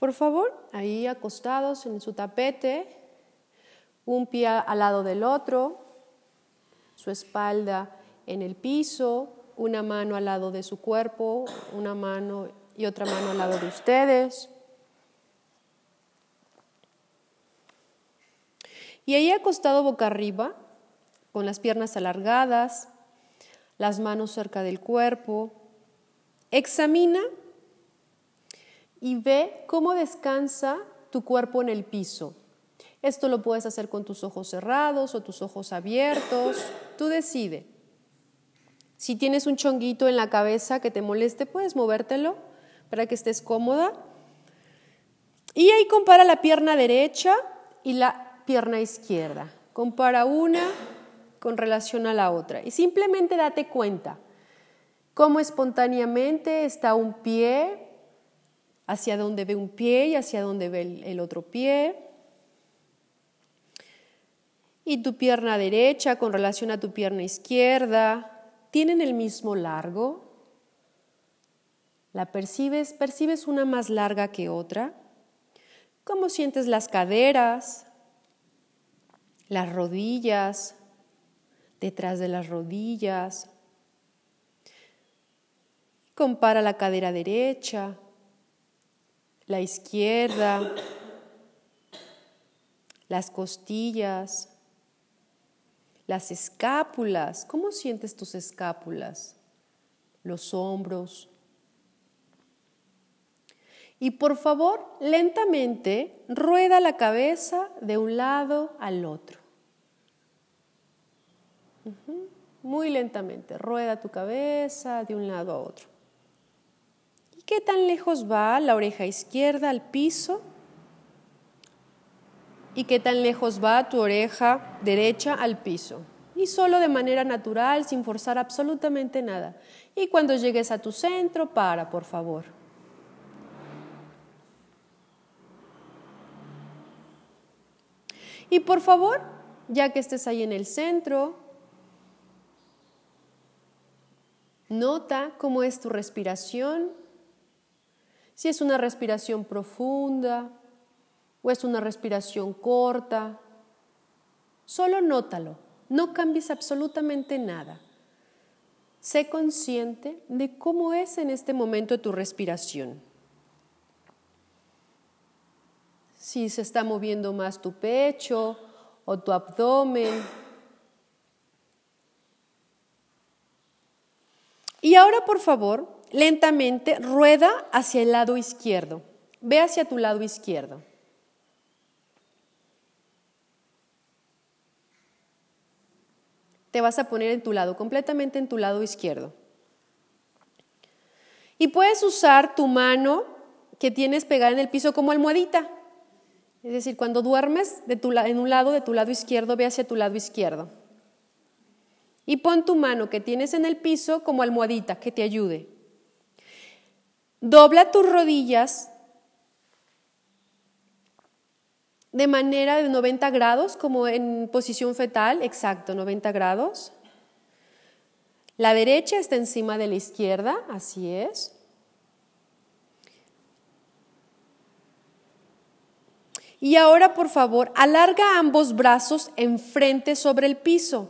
Por favor, ahí acostados en su tapete, un pie al lado del otro, su espalda en el piso, una mano al lado de su cuerpo, una mano y otra mano al lado de ustedes. Y ahí acostado boca arriba, con las piernas alargadas, las manos cerca del cuerpo, examina y ve cómo descansa tu cuerpo en el piso. Esto lo puedes hacer con tus ojos cerrados o tus ojos abiertos, tú decide. Si tienes un chonguito en la cabeza que te moleste, puedes movértelo para que estés cómoda. Y ahí compara la pierna derecha y la pierna izquierda. Compara una con relación a la otra. Y simplemente date cuenta cómo espontáneamente está un pie hacia donde ve un pie y hacia donde ve el otro pie. Y tu pierna derecha con relación a tu pierna izquierda, ¿tienen el mismo largo? ¿La percibes? ¿Percibes una más larga que otra? ¿Cómo sientes las caderas, las rodillas, detrás de las rodillas? Compara la cadera derecha, la izquierda, las costillas, las escápulas. ¿Cómo sientes tus escápulas? Los hombros. Y por favor, lentamente, rueda la cabeza de un lado al otro. Muy lentamente, rueda tu cabeza de un lado a otro. ¿Qué tan lejos va la oreja izquierda al piso? ¿Y qué tan lejos va tu oreja derecha al piso? Y solo de manera natural, sin forzar absolutamente nada. Y cuando llegues a tu centro, para, por favor. Y por favor, ya que estés ahí en el centro, nota cómo es tu respiración si es una respiración profunda o es una respiración corta. Solo nótalo, no cambies absolutamente nada. Sé consciente de cómo es en este momento tu respiración. Si se está moviendo más tu pecho o tu abdomen. Y ahora, por favor, lentamente rueda hacia el lado izquierdo. Ve hacia tu lado izquierdo. Te vas a poner en tu lado, completamente en tu lado izquierdo. Y puedes usar tu mano que tienes pegada en el piso como almohadita. Es decir, cuando duermes en un lado de tu lado izquierdo, ve hacia tu lado izquierdo. Y pon tu mano que tienes en el piso como almohadita que te ayude. Dobla tus rodillas de manera de 90 grados, como en posición fetal, exacto, 90 grados. La derecha está encima de la izquierda, así es. Y ahora, por favor, alarga ambos brazos enfrente sobre el piso.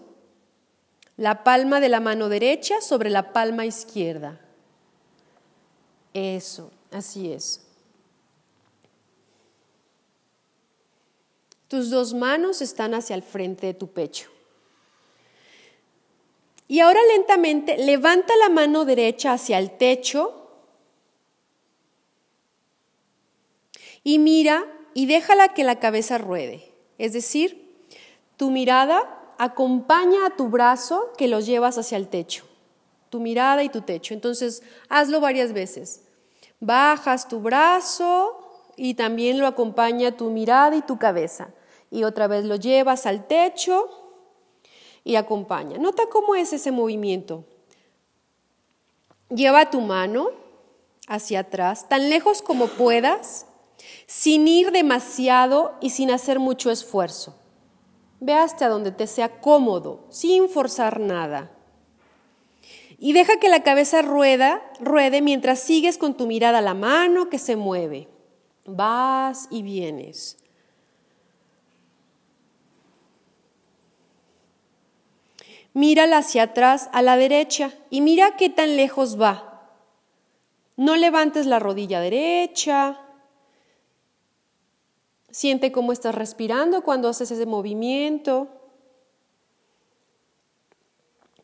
La palma de la mano derecha sobre la palma izquierda. Eso, así es. Tus dos manos están hacia el frente de tu pecho. Y ahora lentamente levanta la mano derecha hacia el techo y mira y déjala que la cabeza ruede. Es decir, tu mirada acompaña a tu brazo que lo llevas hacia el techo tu mirada y tu techo. Entonces, hazlo varias veces. Bajas tu brazo y también lo acompaña tu mirada y tu cabeza. Y otra vez lo llevas al techo y acompaña. Nota cómo es ese movimiento. Lleva tu mano hacia atrás, tan lejos como puedas, sin ir demasiado y sin hacer mucho esfuerzo. Ve hasta donde te sea cómodo, sin forzar nada. Y deja que la cabeza rueda, ruede mientras sigues con tu mirada a la mano que se mueve. Vas y vienes. Mírala hacia atrás a la derecha y mira qué tan lejos va. No levantes la rodilla derecha. Siente cómo estás respirando cuando haces ese movimiento.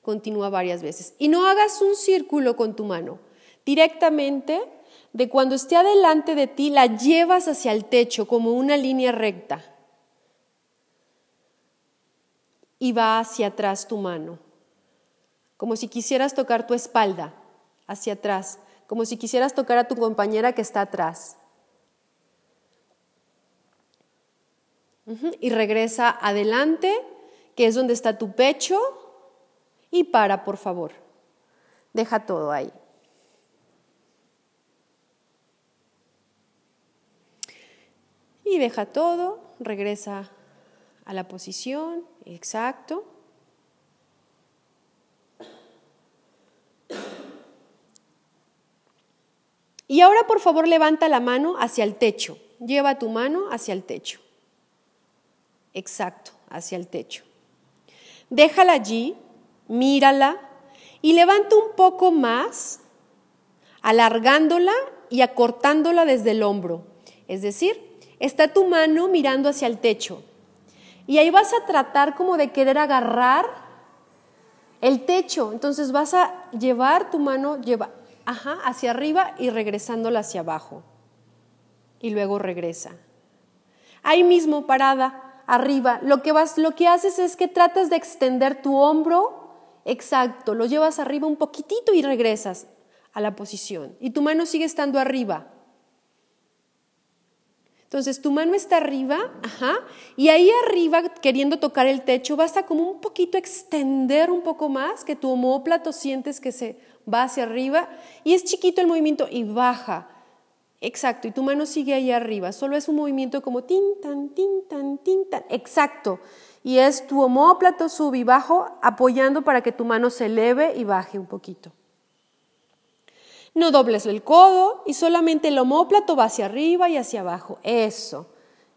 Continúa varias veces. Y no hagas un círculo con tu mano. Directamente, de cuando esté adelante de ti, la llevas hacia el techo como una línea recta. y va hacia atrás tu mano, como si quisieras tocar tu espalda hacia atrás, como si quisieras tocar a tu compañera que está atrás. Y regresa adelante, que es donde está tu pecho, y para, por favor. Deja todo ahí. Y deja todo, regresa a la posición, exacto. Y ahora por favor levanta la mano hacia el techo. Lleva tu mano hacia el techo. Exacto, hacia el techo. Déjala allí, mírala y levanta un poco más, alargándola y acortándola desde el hombro. Es decir, está tu mano mirando hacia el techo. Y ahí vas a tratar como de querer agarrar el techo. Entonces vas a llevar tu mano lleva, hacia arriba y regresándola hacia abajo. Y luego regresa. Ahí mismo, parada, arriba. Lo que, vas, lo que haces es que tratas de extender tu hombro. Exacto, lo llevas arriba un poquitito y regresas a la posición. Y tu mano sigue estando arriba. Entonces tu mano está arriba, ajá, y ahí arriba, queriendo tocar el techo, vas a como un poquito extender un poco más, que tu homóplato sientes que se va hacia arriba, y es chiquito el movimiento y baja. Exacto, y tu mano sigue ahí arriba, solo es un movimiento como tintan, tintan, tintan, exacto. Y es tu homóplato sub y bajo apoyando para que tu mano se eleve y baje un poquito. No dobles el codo y solamente el homóplato va hacia arriba y hacia abajo. Eso.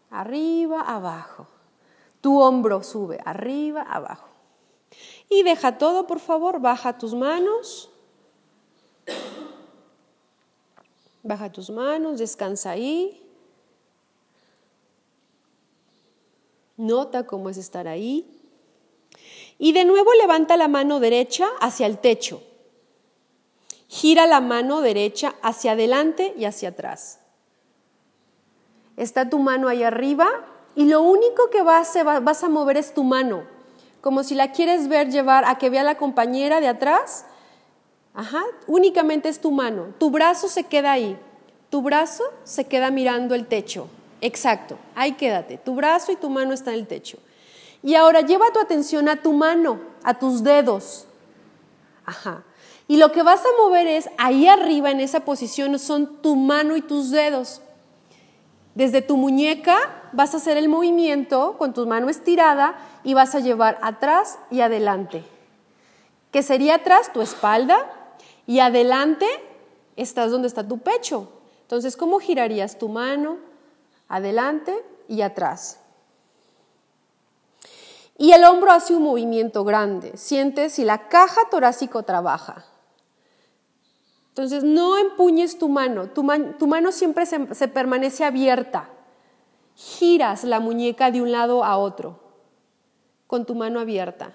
Arriba, abajo. Tu hombro sube, arriba, abajo. Y deja todo, por favor. Baja tus manos. Baja tus manos, descansa ahí. Nota cómo es estar ahí. Y de nuevo levanta la mano derecha hacia el techo. Gira la mano derecha hacia adelante y hacia atrás. Está tu mano ahí arriba y lo único que vas, a mover es tu mano, como si la quieres ver llevar a que vea la compañera de atrás. Ajá, únicamente es tu mano. Tu brazo se queda ahí. Tu brazo se queda mirando el techo. Exacto, ahí quédate. Tu brazo y tu mano están en el techo. Y ahora lleva tu atención a tu mano, a tus dedos. Ajá. Y lo que vas a mover es, ahí arriba en esa posición son tu mano y tus dedos. Desde tu muñeca vas a hacer el movimiento con tu mano estirada y vas a llevar atrás y adelante. Que sería atrás tu espalda y adelante estás donde está tu pecho. Entonces, ¿cómo girarías tu mano? Adelante y atrás. Y el hombro hace un movimiento grande. Siente si la caja torácica trabaja. Entonces, no empuñes tu mano, tu, mano siempre se, se permanece abierta. Giras la muñeca de un lado a otro con tu mano abierta.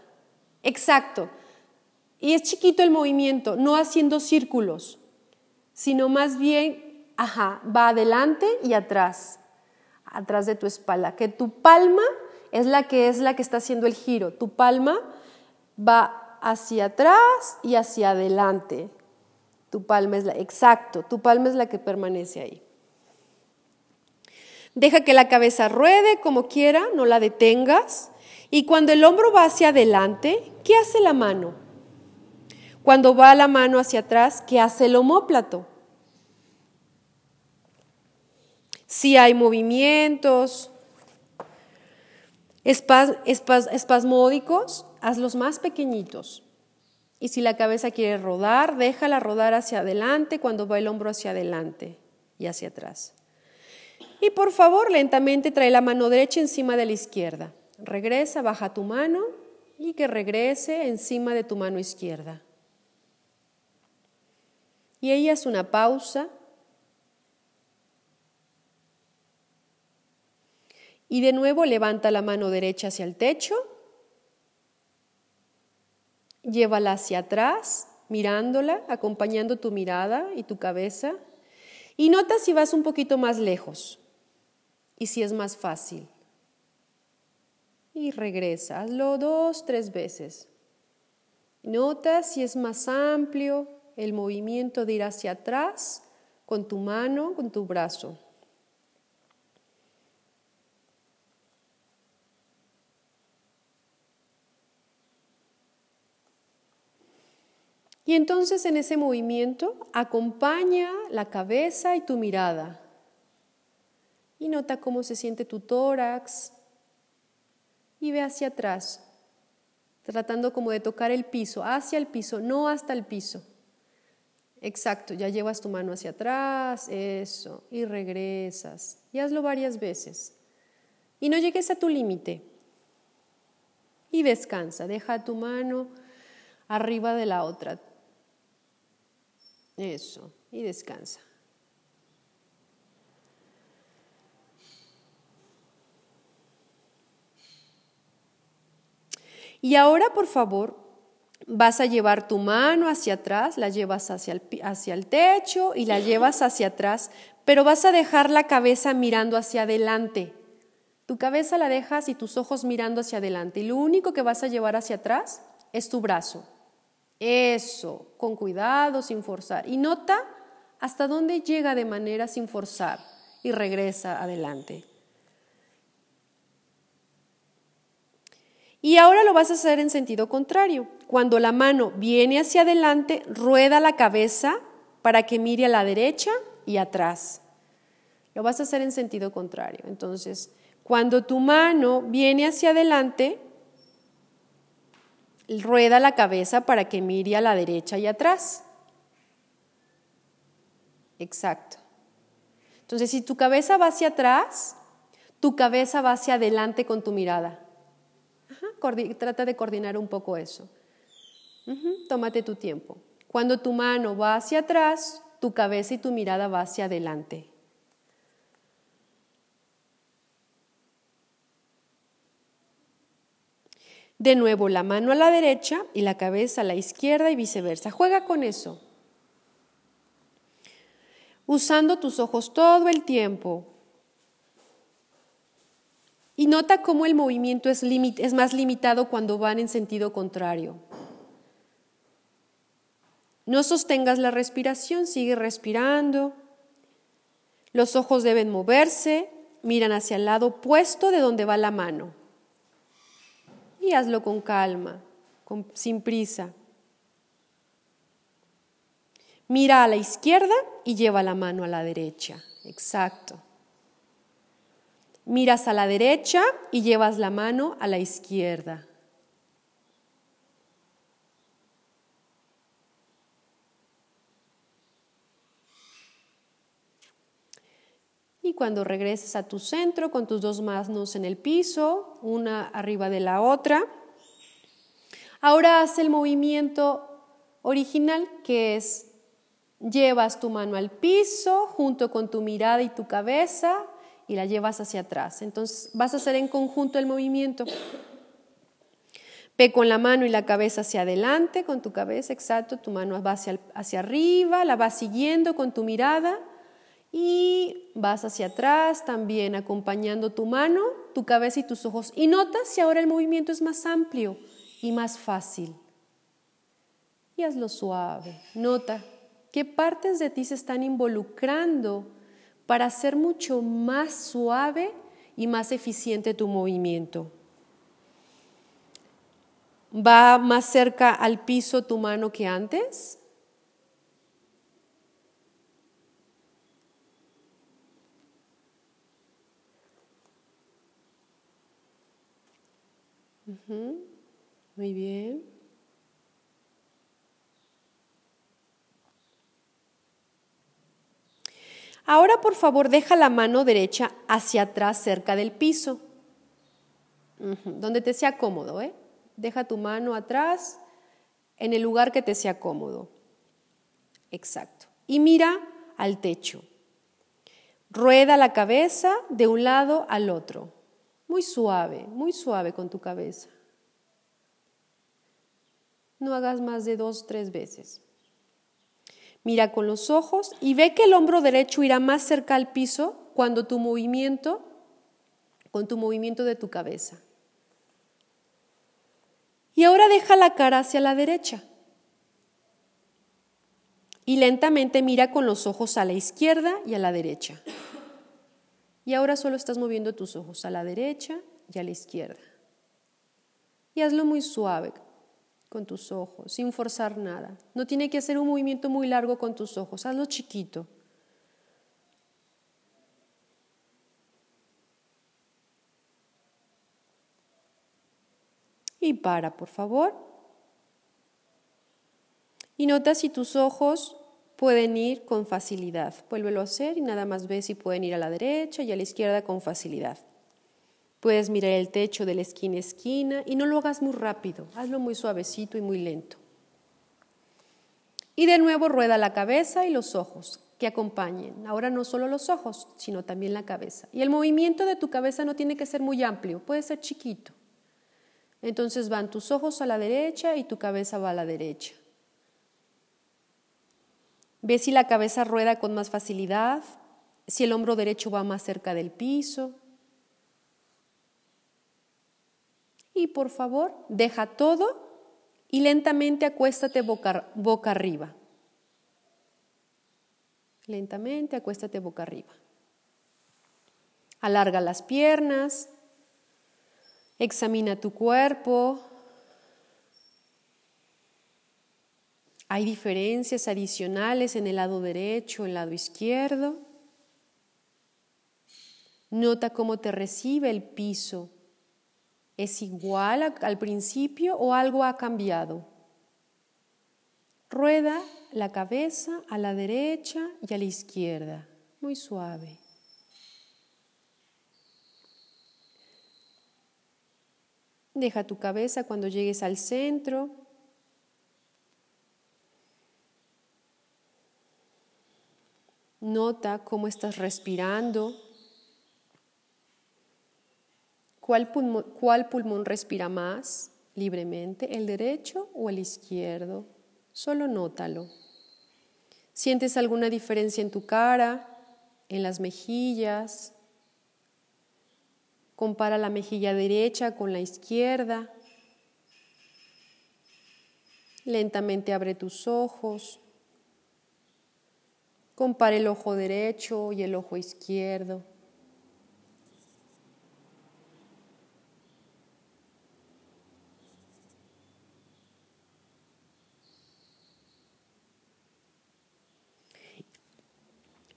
Exacto. Y es chiquito el movimiento, no haciendo círculos, sino más bien, ajá, va adelante y atrás, atrás de tu espalda. Que tu palma es la que es la que está haciendo el giro. Tu palma va hacia atrás y hacia adelante. Tu palma es la, exacto, tu palma es la que permanece ahí. Deja que la cabeza ruede como quiera, no la detengas. Y cuando el hombro va hacia adelante, ¿qué hace la mano? Cuando va la mano hacia atrás, ¿qué hace el homóplato? Si hay movimientos espasmódicos, hazlos más pequeñitos. Y si la cabeza quiere rodar, déjala rodar hacia adelante cuando va el hombro hacia adelante y hacia atrás. por favor, lentamente trae la mano derecha encima de la izquierda. Regresa, baja tu mano y que regrese encima de tu mano izquierda. Y ella es una pausa. Y de nuevo levanta la mano derecha hacia el techo. Llévala hacia atrás, mirándola, acompañando tu mirada y tu cabeza. Y nota si vas un poquito más lejos y si es más fácil. Y regresa, hazlo dos, tres veces. Nota si es más amplio el movimiento de ir hacia atrás con tu mano, con tu brazo. Y entonces en ese movimiento acompaña la cabeza y tu mirada. Y nota cómo se siente tu tórax. Y ve hacia atrás, tratando como de tocar el piso, hacia el piso, no hasta el piso. Exacto, ya llevas tu mano hacia atrás, eso, y regresas. Y hazlo varias veces. Y no llegues a tu límite. Y descansa, deja tu mano arriba de la otra. Eso, y descansa. Y ahora, por favor, vas a llevar tu mano hacia atrás, la llevas hacia el, hacia el, techo y la llevas hacia atrás, pero vas a dejar la cabeza mirando hacia adelante. Tu cabeza la dejas y tus ojos mirando hacia adelante. Y lo único que vas a llevar hacia atrás es tu brazo. Eso, con cuidado, sin forzar. Y nota hasta dónde llega de manera sin forzar y regresa adelante. Y ahora lo vas a hacer en sentido contrario. Cuando la mano viene hacia adelante, rueda la cabeza para que mire a la derecha y atrás. Lo vas a hacer en sentido contrario. Entonces, cuando tu mano viene hacia adelante, rueda la cabeza para que mire a la derecha y atrás. Exacto. Entonces, si tu cabeza va hacia atrás, tu cabeza va hacia adelante con tu mirada. trata de coordinar un poco eso. tómate tu tiempo. Cuando tu mano va hacia atrás, tu cabeza y tu mirada va hacia adelante. De nuevo, la mano a la derecha y la cabeza a la izquierda y viceversa. Juega con eso. Usando tus ojos todo el tiempo. Y nota cómo el movimiento es, más limitado cuando van en sentido contrario. No sostengas la respiración, sigue respirando. Los ojos deben moverse, miran hacia el lado opuesto de donde va la mano y hazlo con calma, sin prisa. Mira a la izquierda y lleva la mano a la derecha. Exacto. Miras a la derecha y llevas la mano a la izquierda. Y cuando regreses a tu centro con tus dos manos en el piso, una arriba de la otra, ahora haz el movimiento original que es llevas tu mano al piso junto con tu mirada y tu cabeza y la llevas hacia atrás. Entonces vas a hacer en conjunto el movimiento. Ve con la mano y la cabeza hacia adelante, con tu cabeza, exacto, tu mano va hacia, hacia arriba, la vas siguiendo con tu mirada y vas hacia atrás también acompañando tu mano, tu cabeza y tus ojos. Y notas si ahora el movimiento es más amplio y más fácil. Y hazlo suave. Nota qué partes de ti se están involucrando para hacer mucho más suave y más eficiente tu movimiento. ¿Va más cerca al piso tu mano que antes? Muy bien. Ahora, por favor, deja la mano derecha hacia atrás cerca del piso, donde te sea cómodo. ¿eh? Deja tu mano atrás en el lugar que te sea cómodo. Exacto. Y mira al techo. Rueda la cabeza de un lado al otro. Muy suave, muy suave con tu cabeza. No hagas más de dos, tres veces. Mira con los ojos y ve que el hombro derecho irá más cerca al piso cuando tu movimiento, con tu movimiento de tu cabeza. Y ahora deja la cara hacia la derecha. Y lentamente mira con los ojos a la izquierda y a la derecha. Y ahora solo estás moviendo tus ojos a la derecha y a la izquierda. Y hazlo muy suave con tus ojos, sin forzar nada. No tiene que hacer un movimiento muy largo con tus ojos, hazlo chiquito. Y para, por favor. Y nota si tus ojos pueden ir con facilidad. Vuélvelo a hacer y nada más ves si pueden ir a la derecha y a la izquierda con facilidad. Puedes mirar el techo de la esquina a esquina y no lo hagas muy rápido, hazlo muy suavecito y muy lento. Y de nuevo rueda la cabeza y los ojos que acompañen. Ahora no solo los ojos, sino también la cabeza. Y el movimiento de tu cabeza no tiene que ser muy amplio, puede ser chiquito. Entonces van tus ojos a la derecha y tu cabeza va a la derecha. Ve si la cabeza rueda con más facilidad, si el hombro derecho va más cerca del piso. Y por favor, deja todo y lentamente acuéstate boca, boca arriba. Lentamente acuéstate boca arriba. Alarga las piernas, examina tu cuerpo, Hay diferencias adicionales en el lado derecho, en el lado izquierdo. Nota cómo te recibe el piso. ¿Es igual al principio o algo ha cambiado? Rueda la cabeza a la derecha y a la izquierda, muy suave. Deja tu cabeza cuando llegues al centro Nota cómo estás respirando. ¿Cuál pulmón, respira más libremente? ¿El derecho o el izquierdo? Solo nótalo. ¿Sientes alguna diferencia en tu cara, en las mejillas? Compara la mejilla derecha con la izquierda. Lentamente abre tus ojos. Compare el ojo derecho y el ojo izquierdo.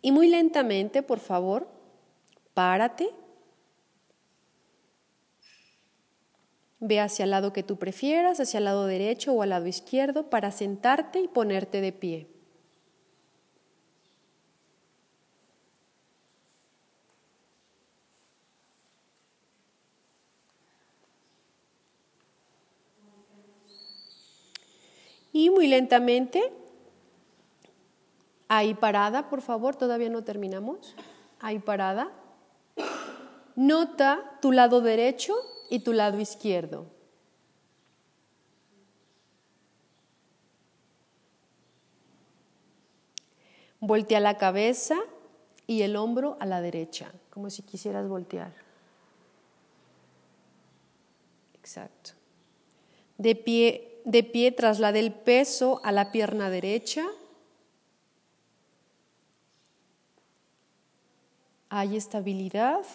Y muy lentamente, por favor, párate. Ve hacia el lado que tú prefieras, hacia el lado derecho o al lado izquierdo, para sentarte y ponerte de pie. Y muy lentamente, ahí parada, por favor, todavía no terminamos. Ahí parada. Nota tu lado derecho y tu lado izquierdo. Voltea la cabeza y el hombro a la derecha, como si quisieras voltear. Exacto. De pie de pie, traslade el peso a la pierna derecha. Hay estabilidad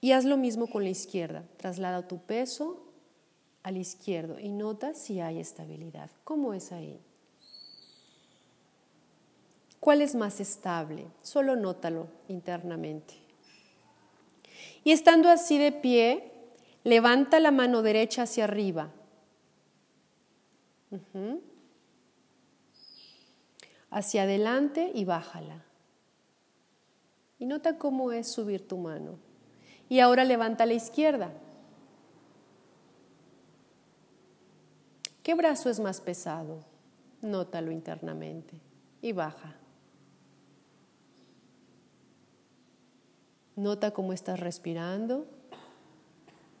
y haz lo mismo con la izquierda. Traslada tu peso al izquierdo y nota si hay estabilidad. ¿Cómo es ahí? ¿Cuál es más estable? Solo nótalo internamente. Y estando así de pie, levanta la mano derecha hacia arriba Hacia adelante y bájala. Y nota cómo es subir tu mano. Y ahora levanta la izquierda. ¿Qué brazo es más pesado? Nótalo internamente y baja. Nota cómo estás respirando,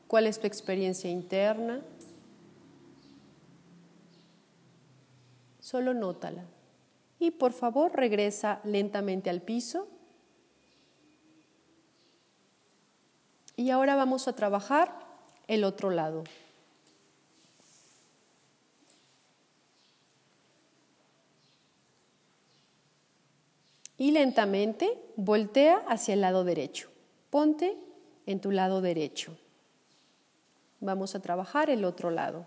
cuál es tu experiencia interna. Solo nótala. Y por favor regresa lentamente al piso. Y ahora vamos a trabajar el otro lado. Y lentamente voltea hacia el lado derecho. Ponte en tu lado derecho. Vamos a trabajar el otro lado.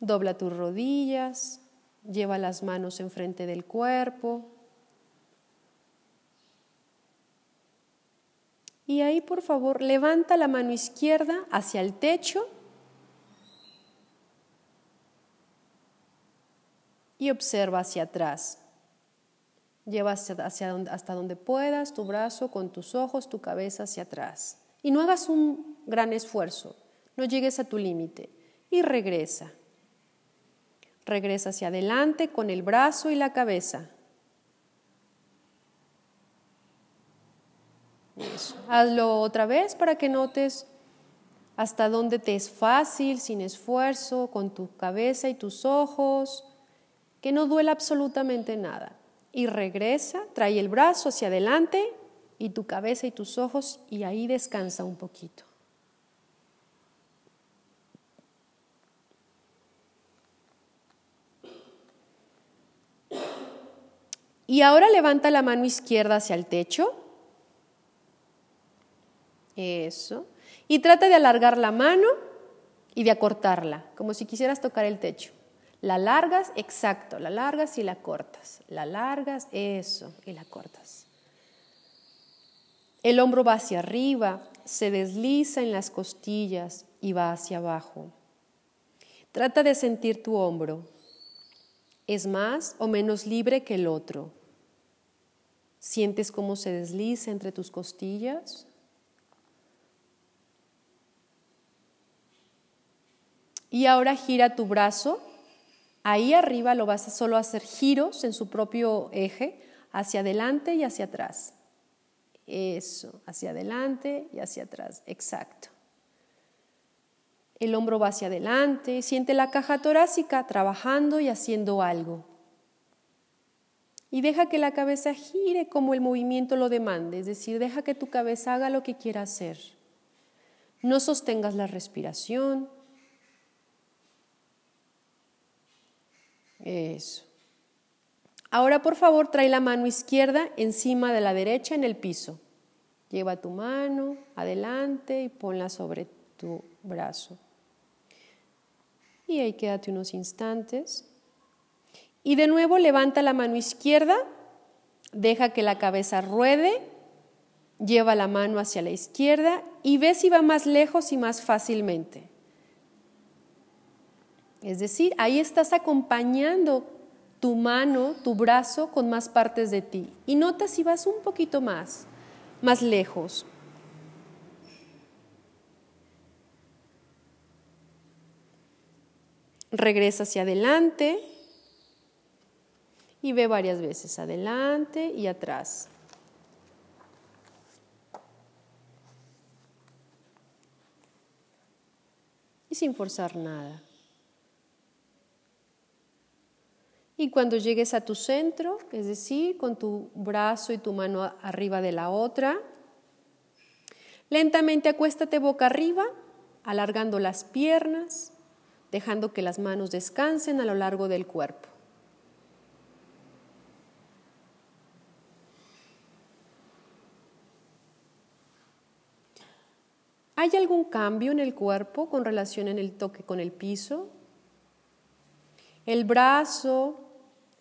Dobla tus rodillas, lleva las manos enfrente del cuerpo. Y ahí, por favor, levanta la mano izquierda hacia el techo y observa hacia atrás. Lleva hacia, hasta donde puedas tu brazo con tus ojos, tu cabeza hacia atrás. Y no hagas un gran esfuerzo, no llegues a tu límite. Y regresa. Regresa hacia adelante con el brazo y la cabeza. Hazlo otra vez para que notes hasta dónde te es fácil, sin esfuerzo, con tu cabeza y tus ojos, que no duela absolutamente nada y regresa, trae el brazo hacia adelante y tu cabeza y tus ojos y ahí descansa un poquito. Y ahora levanta la mano izquierda hacia el techo. Eso. Y trata de alargar la mano y de acortarla, como si quisieras tocar el techo. La largas, exacto, la largas y la cortas. La largas, eso, y la cortas. El hombro va hacia arriba, se desliza en las costillas y va hacia abajo. Trata de sentir tu hombro. ¿Es más o menos libre que el otro? ¿Sientes cómo se desliza entre tus costillas? Y ahora gira tu brazo Ahí arriba lo vas a solo hacer giros en su propio eje, hacia adelante y hacia atrás. Eso, hacia adelante y hacia atrás, exacto. El hombro va hacia adelante, siente la caja torácica trabajando y haciendo algo. Y deja que la cabeza gire como el movimiento lo demande, es decir, deja que tu cabeza haga lo que quiera hacer. No sostengas la respiración, Eso. Ahora, por favor, trae la mano izquierda encima de la derecha en el piso. Lleva tu mano adelante y ponla sobre tu brazo. Y ahí quédate unos instantes. Y de nuevo levanta la mano izquierda, deja que la cabeza ruede, lleva la mano hacia la izquierda y ve si va más lejos y más fácilmente. Es decir, ahí estás acompañando tu mano, tu brazo con más partes de ti. Y nota si vas un poquito más, más lejos. Regresa hacia adelante y ve varias veces adelante y atrás. Y sin forzar nada. Y cuando llegues a tu centro, es decir, con tu brazo y tu mano arriba de la otra, lentamente acuéstate boca arriba, alargando las piernas, dejando que las manos descansen a lo largo del cuerpo. ¿Hay algún cambio en el cuerpo con relación en el toque con el piso? El brazo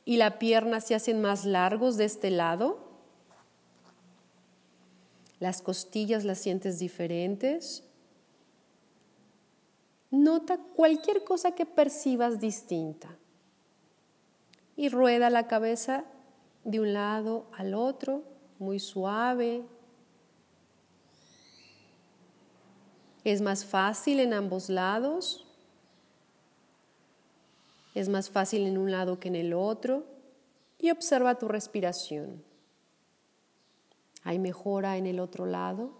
y la pierna se hacen más largos de este lado. Las costillas las sientes diferentes. Nota cualquier cosa que percibas distinta y rueda la cabeza de un lado al otro muy suave. Es más fácil en ambos lados. Es más fácil en un lado que en el otro. Y observa tu respiración. ¿Hay mejora en el otro lado?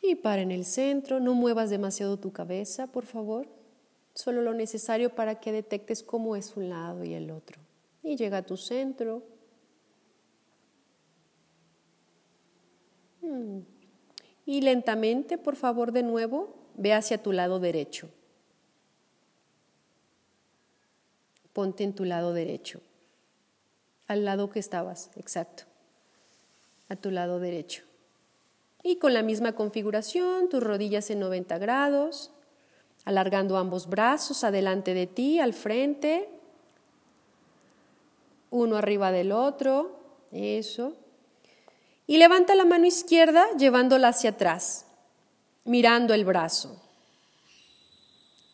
Y para en el centro, no muevas demasiado tu cabeza, por favor. Solo lo necesario para que detectes cómo es un lado y el otro. Y llega a tu centro. Y lentamente, por favor, de nuevo, ve hacia tu lado derecho. Ponte en tu lado derecho. Al lado que estabas, exacto. A tu lado derecho. Y con la misma configuración, tus rodillas en 90 grados, alargando ambos brazos adelante de ti, al frente, uno arriba del otro, eso. Y levanta la mano izquierda llevándola hacia atrás, mirando el brazo.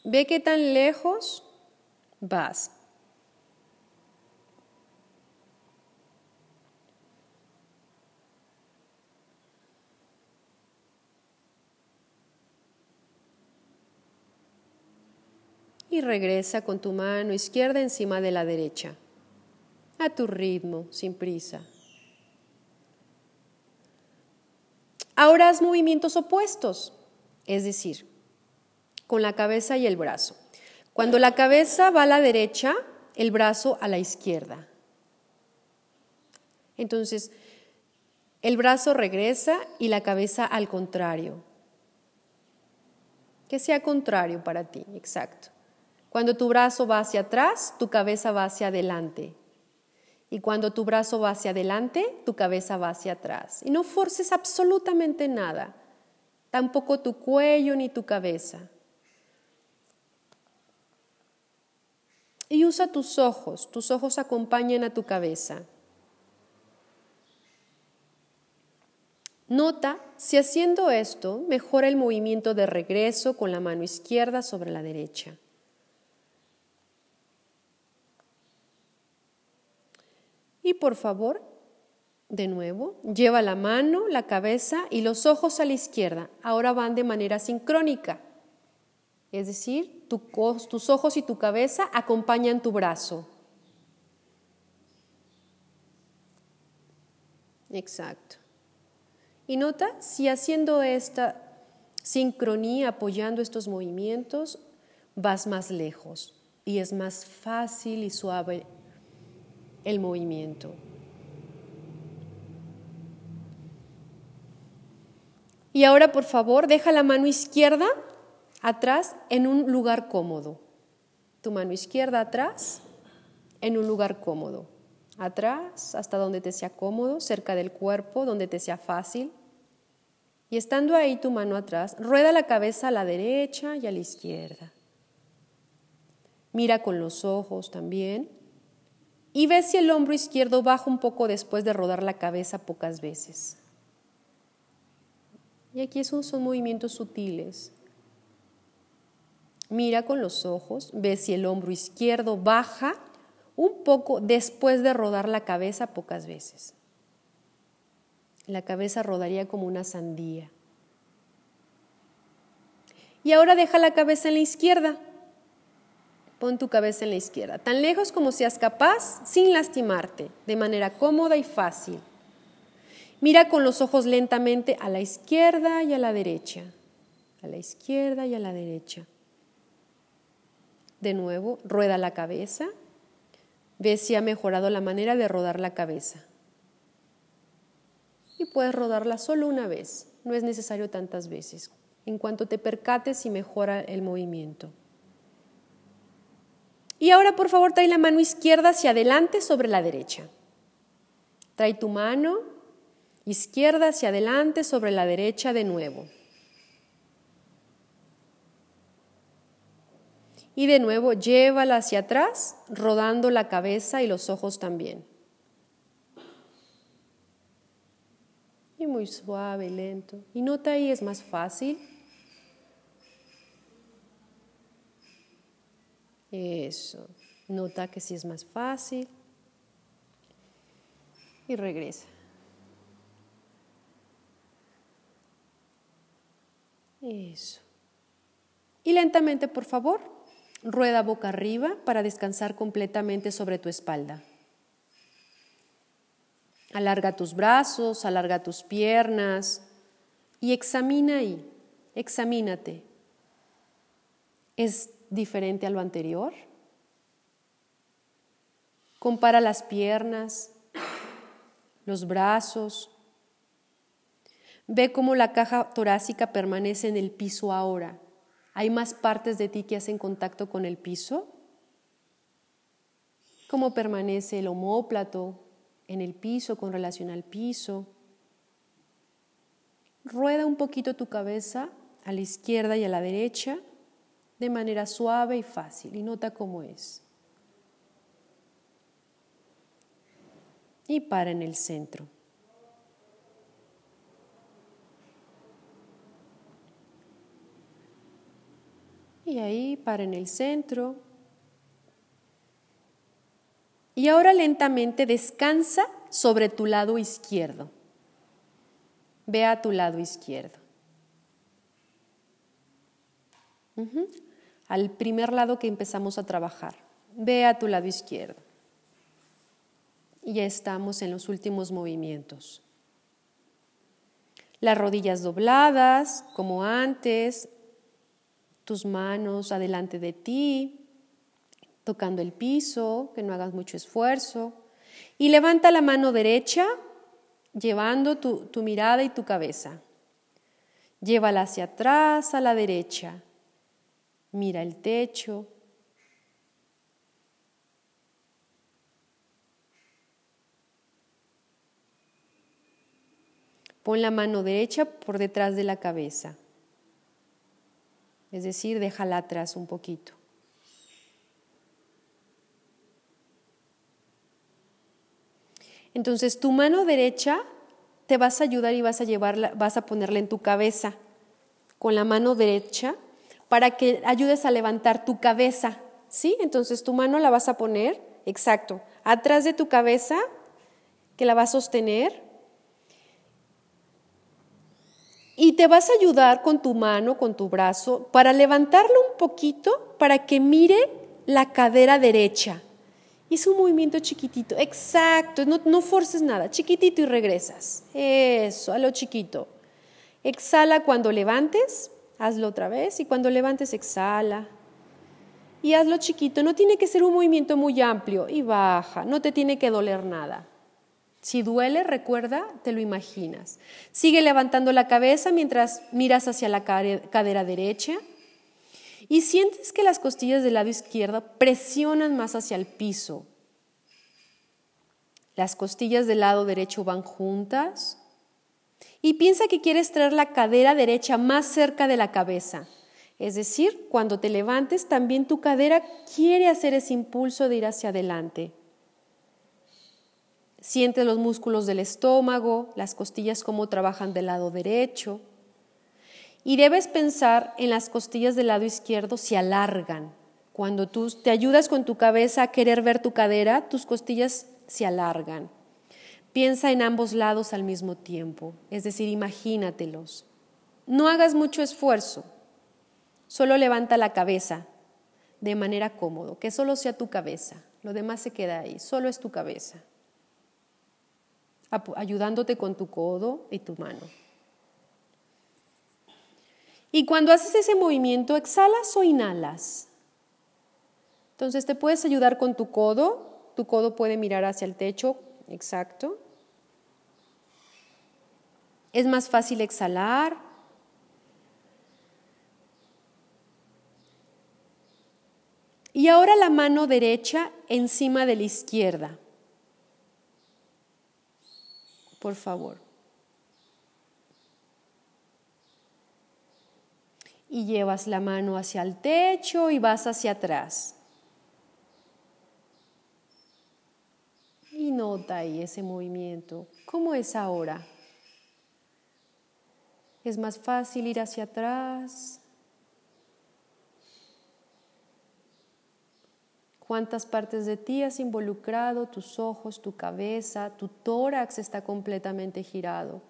Ve qué tan lejos vas. y regresa con tu mano izquierda encima de la derecha, a tu ritmo, sin prisa. Ahora haz movimientos opuestos, es decir, con la cabeza y el brazo. Cuando la cabeza va a la derecha, el brazo a la izquierda. Entonces, el brazo regresa y la cabeza al contrario. Que sea contrario para ti, exacto. Cuando tu brazo va hacia atrás, tu cabeza va hacia adelante. Y cuando tu brazo va hacia adelante, tu cabeza va hacia atrás. Y no forces absolutamente nada, tampoco tu cuello ni tu cabeza. Y usa tus ojos, tus ojos acompañan a tu cabeza. Nota si haciendo esto mejora el movimiento de regreso con la mano izquierda sobre la derecha. Y por favor, de nuevo, lleva la mano, la cabeza y los ojos a la izquierda. Ahora van de manera sincrónica. Es decir, tus ojos y tu cabeza acompañan tu brazo. Exacto. Y nota si haciendo esta sincronía, apoyando estos movimientos, vas más lejos y es más fácil y suave el movimiento. Y ahora, por favor, deja la mano izquierda atrás en un lugar cómodo. Tu mano izquierda atrás en un lugar cómodo. Atrás, hasta donde te sea cómodo, cerca del cuerpo, donde te sea fácil. Y estando ahí tu mano atrás, rueda la cabeza a la derecha y a la izquierda. Mira con los ojos también y ve si el hombro izquierdo baja un poco después de rodar la cabeza pocas veces. Y aquí son, son movimientos sutiles. Mira con los ojos, ve si el hombro izquierdo baja un poco después de rodar la cabeza pocas veces. La cabeza rodaría como una sandía. Y ahora deja la cabeza en la izquierda. Pon tu cabeza en la izquierda, tan lejos como seas capaz, sin lastimarte, de manera cómoda y fácil. Mira con los ojos lentamente a la izquierda y a la derecha, a la izquierda y a la derecha. De nuevo, rueda la cabeza. Ve si ha mejorado la manera de rodar la cabeza. Y puedes rodarla solo una vez, no es necesario tantas veces, en cuanto te percates si mejora el movimiento. Y ahora por favor trae la mano izquierda hacia adelante sobre la derecha. Trae tu mano izquierda hacia adelante sobre la derecha de nuevo. Y de nuevo llévala hacia atrás, rodando la cabeza y los ojos también. Y muy suave, lento. Y nota ahí es más fácil Eso. Nota que si es más fácil. y regresa. Eso. Y lentamente, por favor, rueda boca arriba para descansar completamente sobre tu espalda. Alarga tus brazos, alarga tus piernas y examina ahí, examínate. ¿Es diferente a lo anterior? Compara las piernas, los brazos. Ve cómo la caja torácica permanece en el piso ahora. ¿Hay más partes de ti que hacen contacto con el piso? ¿Cómo permanece el homóplato en el piso con relación al piso? Rueda un poquito tu cabeza a la izquierda y a la derecha de manera suave y fácil y nota cómo es. Y para en el centro. Y ahí para en el centro. Y ahora lentamente descansa sobre tu lado izquierdo. Ve a tu lado izquierdo al primer lado que empezamos a trabajar. Ve a tu lado izquierdo. Y ya estamos en los últimos movimientos. Las rodillas dobladas, como antes, tus manos adelante de ti, tocando el piso, que no hagas mucho esfuerzo. Y levanta la mano derecha, llevando tu, tu mirada y tu cabeza. Llévala hacia atrás a la derecha mira el techo. Pon la mano derecha por detrás de la cabeza, es decir, déjala atrás un poquito. Entonces tu mano derecha te vas a ayudar y vas a llevarla, vas a ponerla en tu cabeza. Con la mano derecha para que ayudes a levantar tu cabeza, ¿sí? Entonces tu mano la vas a poner, exacto, atrás de tu cabeza, que la vas a sostener. Y te vas a ayudar con tu mano, con tu brazo, para levantarlo un poquito, para que mire la cadera derecha. Es un movimiento chiquitito, exacto, no, no forces nada, chiquitito y regresas. Eso, a lo chiquito. Exhala cuando levantes Hazlo otra vez y cuando levantes exhala. Y hazlo chiquito, no tiene que ser un movimiento muy amplio y baja, no te tiene que doler nada. Si duele, recuerda, te lo imaginas. Sigue levantando la cabeza mientras miras hacia la cadera derecha y sientes que las costillas del lado izquierdo presionan más hacia el piso. Las costillas del lado derecho van juntas y piensa que quieres traer la cadera derecha más cerca de la cabeza. Es decir, cuando te levantes, también tu cadera quiere hacer ese impulso de ir hacia adelante. Siente los músculos del estómago, las costillas cómo trabajan del lado derecho. Y debes pensar en las costillas del lado izquierdo se alargan. Cuando tú te ayudas con tu cabeza a querer ver tu cadera, tus costillas se alargan. Piensa en ambos lados al mismo tiempo, es decir, imagínatelos. No hagas mucho esfuerzo, solo levanta la cabeza de manera cómodo, que solo sea tu cabeza, lo demás se queda ahí, solo es tu cabeza, ayudándote con tu codo y tu mano. Y cuando haces ese movimiento, exhalas o inhalas. Entonces te puedes ayudar con tu codo, tu codo puede mirar hacia el techo exacto. Es más fácil exhalar. Y ahora la mano derecha encima de la izquierda. Por favor. Y llevas la mano hacia el techo y vas hacia atrás. y nota ahí ese movimiento. ¿Cómo es ahora? ¿Es más fácil ir hacia atrás? cuántas partes de ti has involucrado, tus ojos, tu cabeza, tu tórax está completamente girado.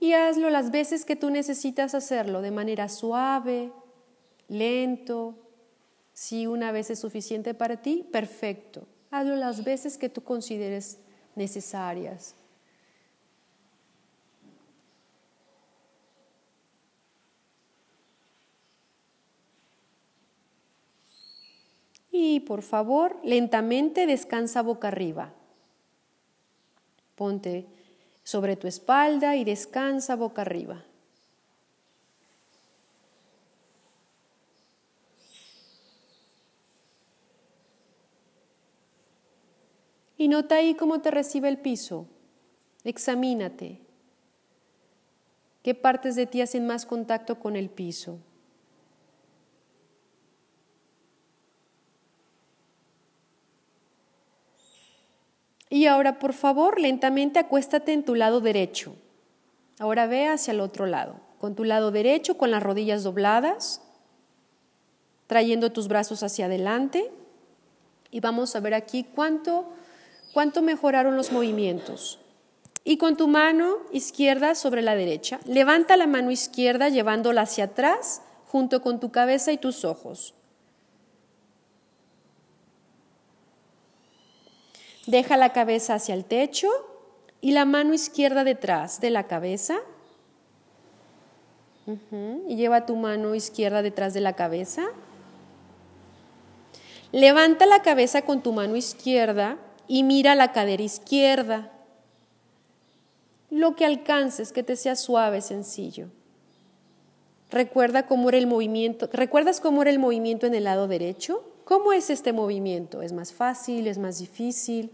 Y hazlo las veces que tú necesitas hacerlo, de manera suave, lento. Si una vez es suficiente para ti, perfecto. Hazlo las veces que tú consideres necesarias. Y por favor, lentamente descansa boca arriba. Ponte sobre tu espalda y descansa boca arriba. Y nota ahí cómo te recibe el piso. Examínate. ¿Qué partes de ti hacen más contacto con el piso? Y ahora, por favor, lentamente acuéstate en tu lado derecho. Ahora ve hacia el otro lado, con tu lado derecho, con las rodillas dobladas, trayendo tus brazos hacia adelante. Y vamos a ver aquí cuánto, cuánto mejoraron los movimientos. Y con tu mano izquierda sobre la derecha, levanta la mano izquierda llevándola hacia atrás junto con tu cabeza y tus ojos. Deja la cabeza hacia el techo y la mano izquierda detrás de la cabeza. Y lleva tu mano izquierda detrás de la cabeza. Levanta la cabeza con tu mano izquierda y mira la cadera izquierda. Lo que alcances, que te sea suave, sencillo. Recuerda cómo era el movimiento. ¿Recuerdas cómo era el movimiento en el lado derecho? ¿Cómo es este movimiento? ¿Es más fácil? ¿Es más difícil?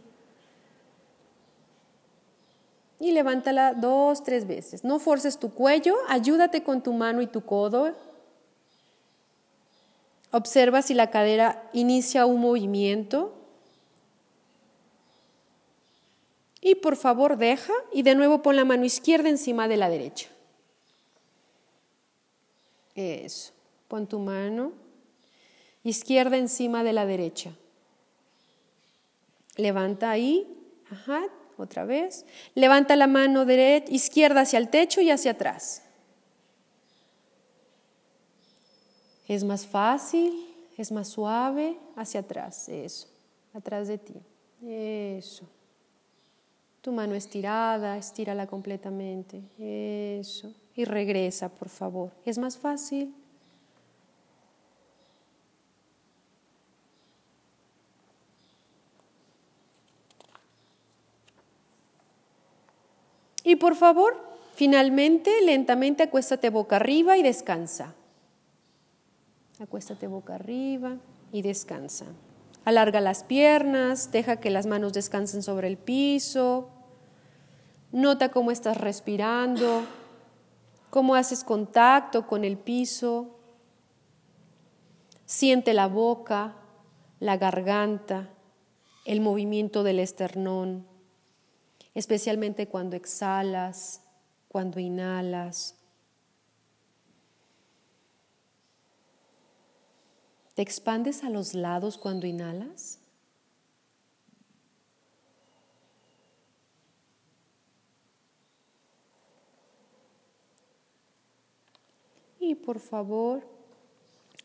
Y levántala dos, tres veces. No forces tu cuello, ayúdate con tu mano y tu codo. Observa si la cadera inicia un movimiento. Y por favor deja y de nuevo pon la mano izquierda encima de la derecha. Eso. Pon tu mano izquierda encima de la derecha. Levanta ahí, ajá, otra vez. Levanta la mano derecha, izquierda hacia el techo y hacia atrás. Es más fácil, es más suave, hacia atrás, eso, atrás de ti, eso. Tu mano estirada, estírala completamente, eso. Y regresa, por favor. Es más fácil, Y por favor, finalmente, lentamente acuéstate boca arriba y descansa. Acuéstate boca arriba y descansa. Alarga las piernas, deja que las manos descansen sobre el piso. Nota cómo estás respirando, cómo haces contacto con el piso. Siente la boca, la garganta, el movimiento del esternón especialmente cuando exhalas, cuando inhalas. ¿Te expandes a los lados cuando inhalas? Y por favor,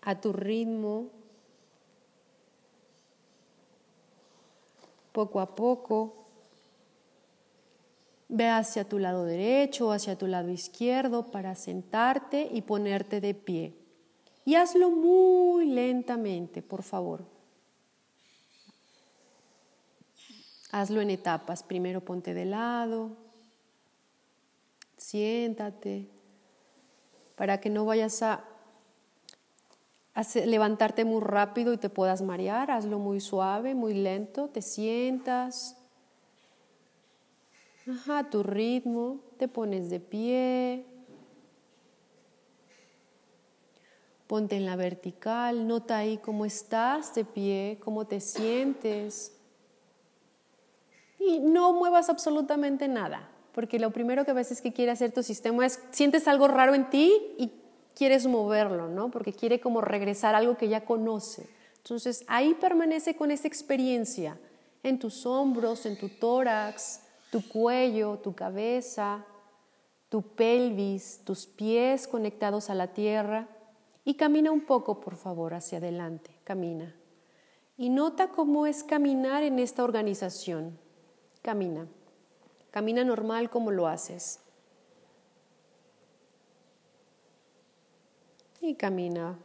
a tu ritmo, poco a poco, Ve hacia tu lado derecho o hacia tu lado izquierdo para sentarte y ponerte de pie. Y hazlo muy lentamente, por favor. Hazlo en etapas. Primero ponte de lado, siéntate, para que no vayas a, levantarte muy rápido y te puedas marear. Hazlo muy suave, muy lento. Te sientas Ajá, tu ritmo, te pones de pie. Ponte en la vertical, nota ahí cómo estás de pie, cómo te sientes. Y no muevas absolutamente nada, porque lo primero que a veces que quiere hacer tu sistema es, sientes algo raro en ti y quieres moverlo, ¿no? Porque quiere como regresar algo que ya conoce. Entonces ahí permanece con esa experiencia en tus hombros, en tu tórax, tu cuello, tu cabeza, tu pelvis, tus pies conectados a la tierra y camina un poco, por favor, hacia adelante. Camina. Y nota cómo es caminar en esta organización. Camina. Camina normal como lo haces. Y camina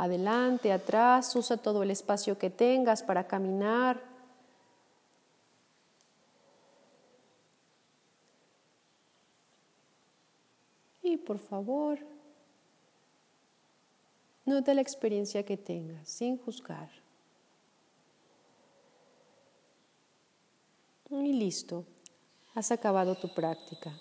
adelante, atrás, usa todo el espacio que tengas para caminar. Por favor, nota la experiencia que tengas sin juzgar. Y listo, has acabado tu práctica.